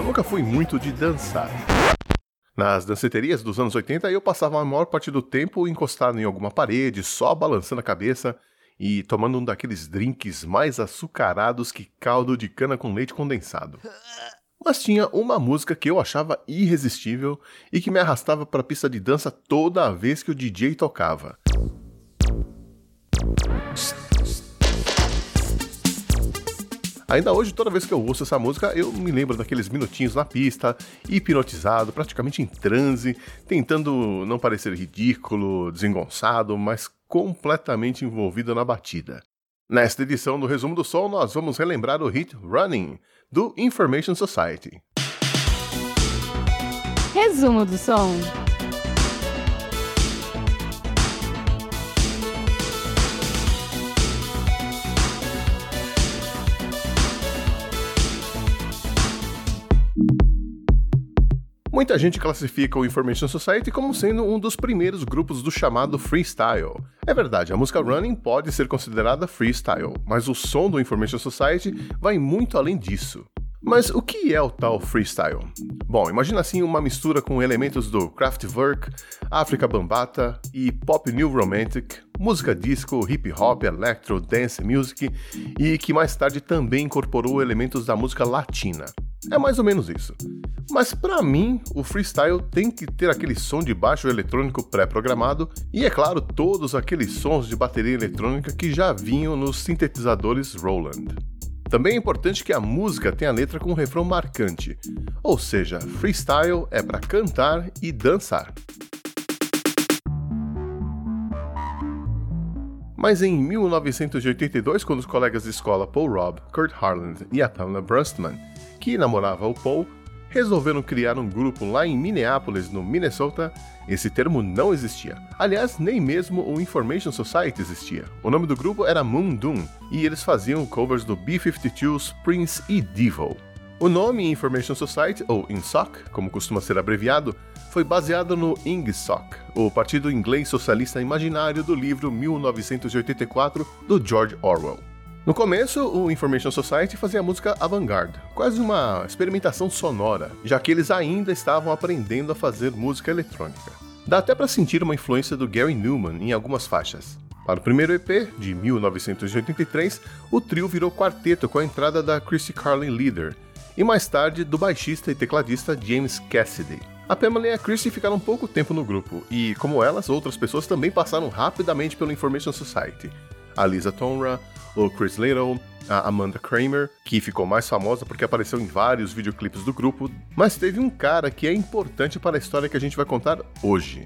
eu nunca fui muito de dançar. Nas danceterias dos anos 80, eu passava a maior parte do tempo encostado em alguma parede, só balançando a cabeça e tomando um daqueles drinks mais açucarados que caldo de cana com leite condensado. Mas tinha uma música que eu achava irresistível e que me arrastava para a pista de dança toda vez que o DJ tocava. Ainda hoje, toda vez que eu ouço essa música, eu me lembro daqueles minutinhos na pista, hipnotizado, praticamente em transe, tentando não parecer ridículo, desengonçado, mas completamente envolvido na batida. Nesta edição do Resumo do Sol, nós vamos relembrar o hit Running, do Information Society. Resumo do Som. Muita gente classifica o Information Society como sendo um dos primeiros grupos do chamado freestyle. É verdade, a música Running pode ser considerada freestyle, mas o som do Information Society vai muito além disso. Mas o que é o tal freestyle? Bom, imagina assim uma mistura com elementos do Kraftwerk, África Bambata e Pop New Romantic, música disco, hip hop, electro, dance music e que mais tarde também incorporou elementos da música latina. É mais ou menos isso. Mas para mim, o freestyle tem que ter aquele som de baixo eletrônico pré-programado e, é claro, todos aqueles sons de bateria eletrônica que já vinham nos sintetizadores Roland. Também é importante que a música tenha letra com um refrão marcante, ou seja, freestyle é para cantar e dançar. Mas em 1982, quando os colegas de escola Paul Robb, Kurt Harland e a Pamela Brustman, que namorava o Paul, resolveram criar um grupo lá em Minneapolis, no Minnesota, esse termo não existia. Aliás, nem mesmo o Information Society existia. O nome do grupo era Moon Doom e eles faziam covers do B-52s, Prince e Devo. O nome Information Society, ou INSOC, como costuma ser abreviado, foi baseado no INGSOC, o Partido Inglês Socialista Imaginário do livro 1984 do George Orwell. No começo, o Information Society fazia música avant-garde, quase uma experimentação sonora, já que eles ainda estavam aprendendo a fazer música eletrônica. Dá até para sentir uma influência do Gary Newman em algumas faixas. Para o primeiro EP, de 1983, o trio virou quarteto com a entrada da Chrissy Carlin Leader, e mais tarde do baixista e tecladista James Cassidy. A Pamela e a Chrissy ficaram pouco tempo no grupo, e, como elas, outras pessoas também passaram rapidamente pelo Information Society. A Lisa Tonra, o Chris Little, a Amanda Kramer, que ficou mais famosa porque apareceu em vários videoclipes do grupo, mas teve um cara que é importante para a história que a gente vai contar hoje.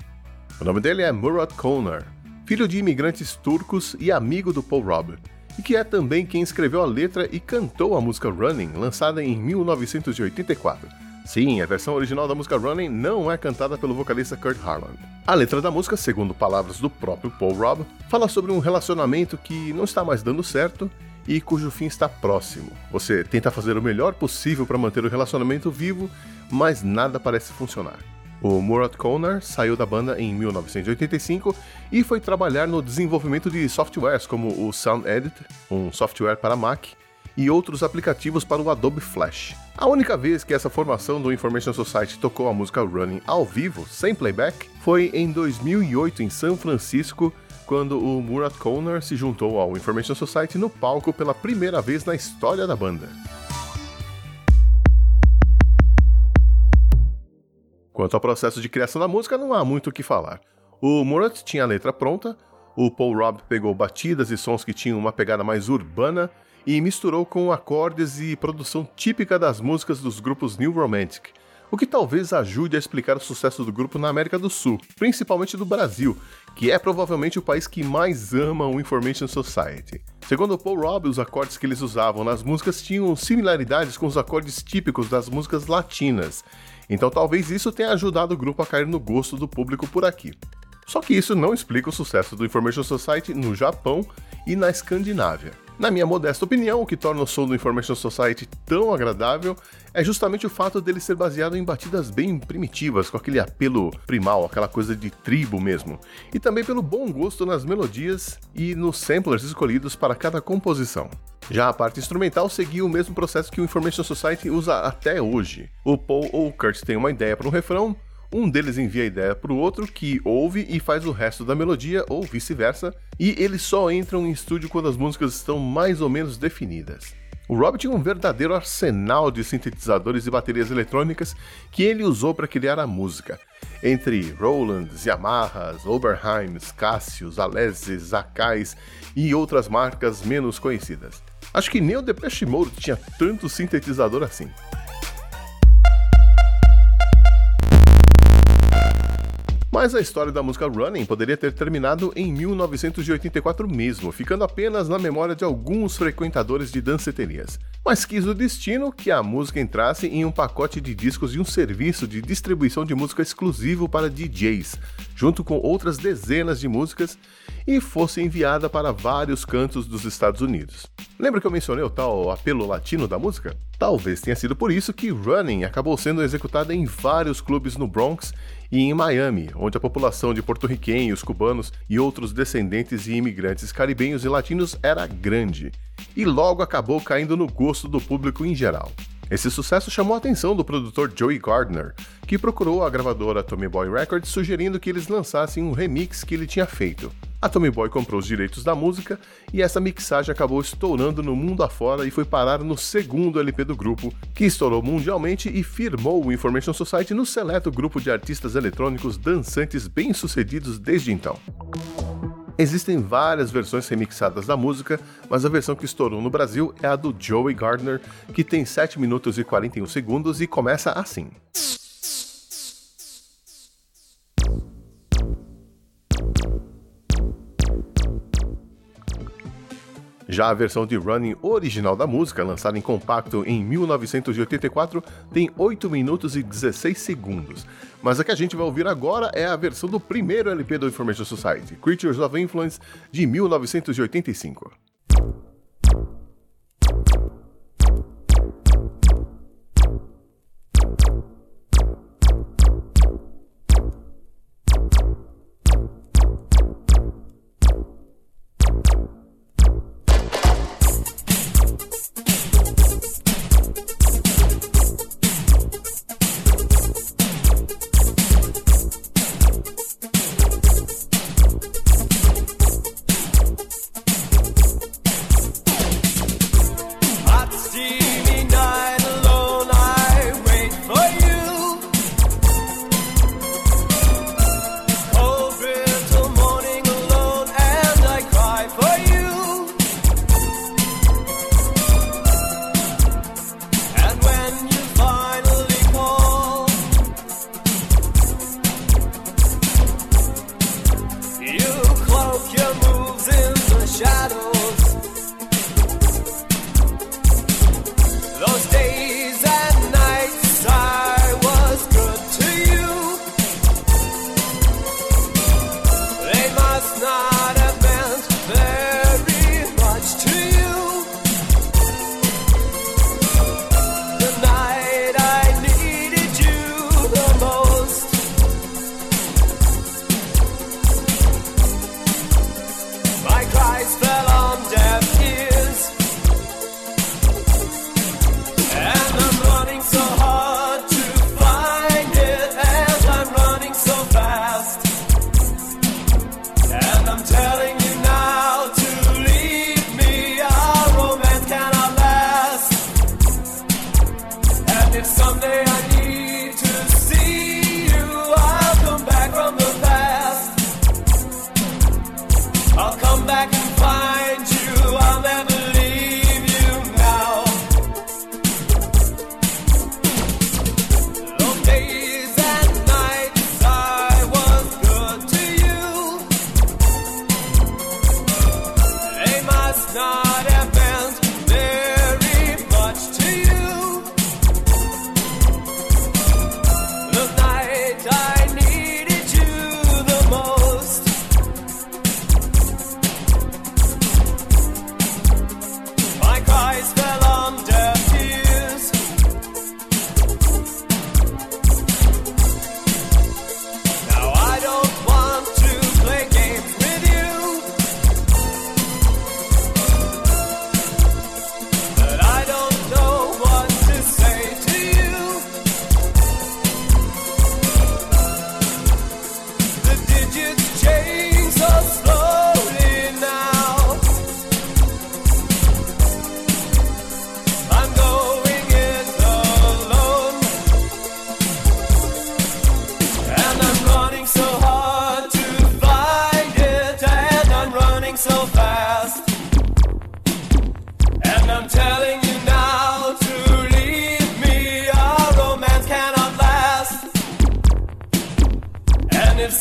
O nome dele é Murat Konar, filho de imigrantes turcos e amigo do Paul Robb, e que é também quem escreveu a letra e cantou a música Running, lançada em 1984 Sim, a versão original da música Running não é cantada pelo vocalista Kurt Harland. A letra da música, segundo palavras do próprio Paul Robb, fala sobre um relacionamento que não está mais dando certo e cujo fim está próximo. Você tenta fazer o melhor possível para manter o relacionamento vivo, mas nada parece funcionar. O Murat Konar saiu da banda em 1985 e foi trabalhar no desenvolvimento de softwares como o Sound Edit, um software para Mac, e outros aplicativos para o Adobe Flash. A única vez que essa formação do Information Society tocou a música Running ao vivo, sem playback, foi em 2008 em São Francisco, quando o Murat Konar se juntou ao Information Society no palco pela primeira vez na história da banda. Quanto ao processo de criação da música, não há muito o que falar. O Murat tinha a letra pronta, o Paul Robb pegou batidas e sons que tinham uma pegada mais urbana e misturou com acordes e produção típica das músicas dos grupos New Romantic, o que talvez ajude a explicar o sucesso do grupo na América do Sul, principalmente do Brasil, que é provavelmente o país que mais ama o Information Society. Segundo Paul Robb, os acordes que eles usavam nas músicas tinham similaridades com os acordes típicos das músicas latinas, então talvez isso tenha ajudado o grupo a cair no gosto do público por aqui. Só que isso não explica o sucesso do Information Society no Japão e na Escandinávia. Na minha modesta opinião, o que torna o som do Information Society tão agradável é justamente o fato dele ser baseado em batidas bem primitivas, com aquele apelo primal, aquela coisa de tribo mesmo, e também pelo bom gosto nas melodias e nos samplers escolhidos para cada composição. Já a parte instrumental seguiu o mesmo processo que o Information Society usa até hoje. O Paul ou o Kurt tem uma ideia para um refrão, um deles envia a ideia para o outro, que ouve e faz o resto da melodia, ou vice-versa, e eles só entram em estúdio quando as músicas estão mais ou menos definidas. O Rob tinha um verdadeiro arsenal de sintetizadores e baterias eletrônicas que ele usou para criar a música. Entre Rolands, Yamahas, Oberheims, Cassius, Alesis, Akais e outras marcas menos conhecidas. Acho que nem o Depeche Mode tinha tanto sintetizador assim. Mas a história da música Running poderia ter terminado em 1984 mesmo, ficando apenas na memória de alguns frequentadores de danceterias. Mas quis o destino que a música entrasse em um pacote de discos e um serviço de distribuição de música exclusivo para DJs, junto com outras dezenas de músicas, e fosse enviada para vários cantos dos Estados Unidos. Lembra que eu mencionei o tal apelo latino da música? Talvez tenha sido por isso que Running acabou sendo executada em vários clubes no Bronx e em Miami, onde a população de porto-riquenhos, cubanos e outros descendentes e imigrantes caribenhos e latinos era grande, e logo acabou caindo no gosto do público em geral. Esse sucesso chamou a atenção do produtor Joey Gardner, que procurou a gravadora Tommy Boy Records sugerindo que eles lançassem um remix que ele tinha feito. A Tommy Boy comprou os direitos da música e essa mixagem acabou estourando no mundo afora e foi parar no segundo LP do grupo, que estourou mundialmente e firmou o Information Society no seleto grupo de artistas eletrônicos dançantes bem-sucedidos desde então. Existem várias versões remixadas da música, mas a versão que estourou no Brasil é a do Joey Gardner, que tem 7 minutos e 41 segundos e começa assim. Já a versão de Running original da música, lançada em compacto em 1984, tem 8 minutos e 16 segundos. Mas a que a gente vai ouvir agora é a versão do primeiro LP do Information Society, Creatures of Influence, de 1985.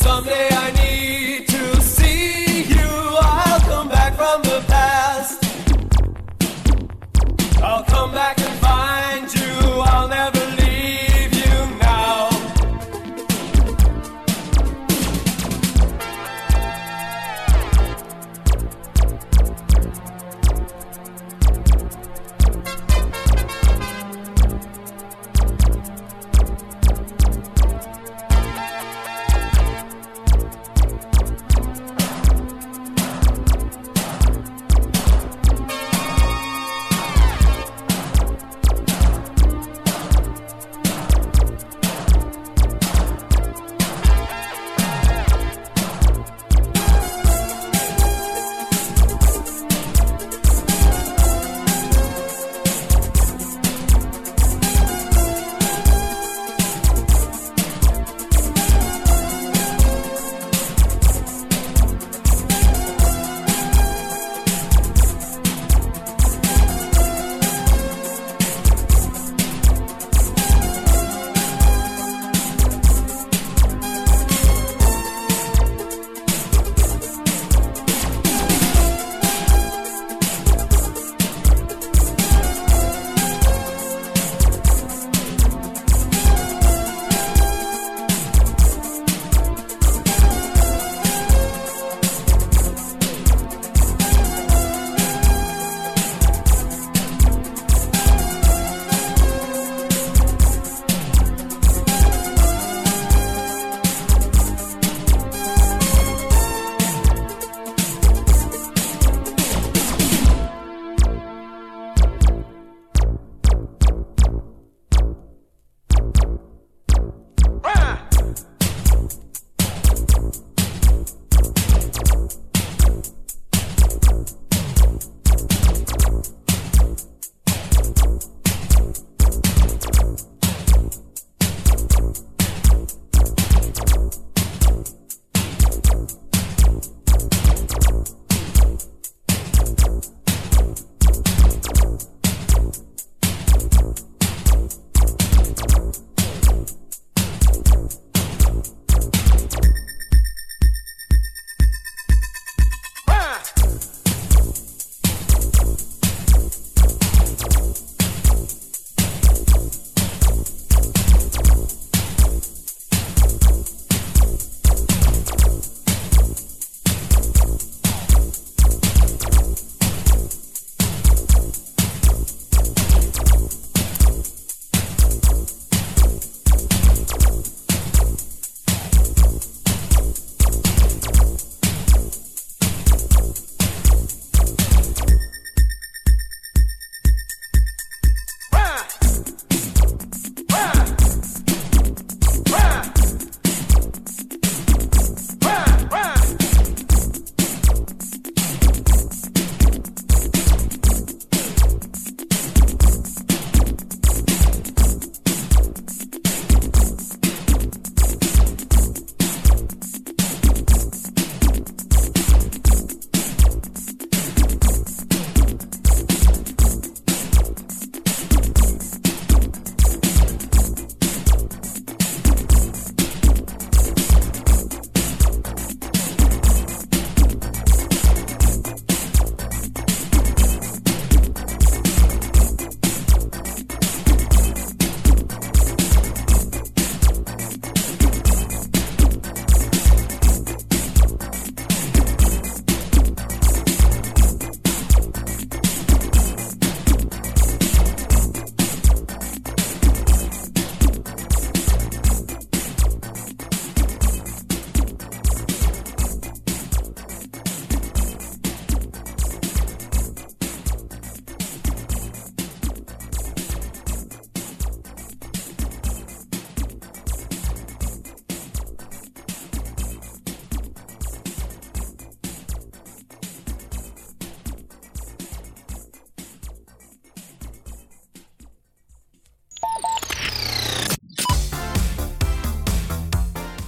Someday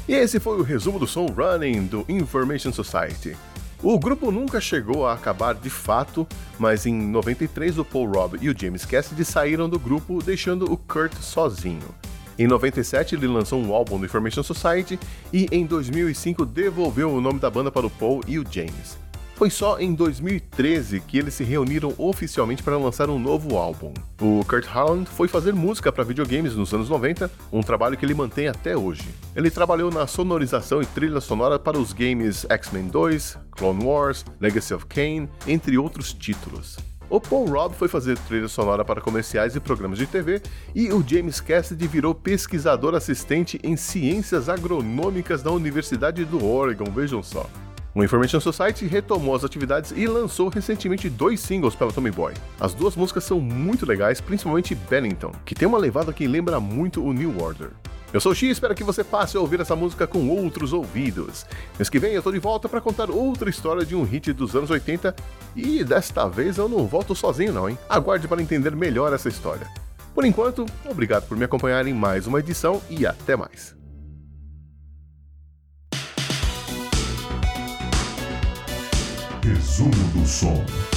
E esse foi o resumo do som Running do Information Society. O grupo nunca chegou a acabar de fato, mas em 93 o Paul Robb e o James Cassidy saíram do grupo, deixando o Kurt sozinho. Em 97 ele lançou um álbum do Information Society e em 2005 devolveu o nome da banda para o Paul e o James. Foi só em 2013 que eles se reuniram oficialmente para lançar um novo álbum. O Kurt Harland foi fazer música para videogames nos anos 90, um trabalho que ele mantém até hoje. Ele trabalhou na sonorização e trilha sonora para os games X-Men 2, Clone Wars, Legacy of Kain, entre outros títulos. O Paul Robb foi fazer trilha sonora para comerciais e programas de TV, e o James Cassidy virou pesquisador assistente em ciências agronômicas da Universidade do Oregon, vejam só. O Information Society retomou as atividades e lançou recentemente dois singles pela Tommy Boy. As duas músicas são muito legais, principalmente Bennington, que tem uma levada que lembra muito o New Order. Eu sou o X, espero que você passe a ouvir essa música com outros ouvidos. Mês que vem eu tô de volta para contar outra história de um hit dos anos 80 e desta vez eu não volto sozinho não, hein? Aguarde para entender melhor essa história. Por enquanto, obrigado por me acompanhar em mais uma edição e até mais. Resumo do som.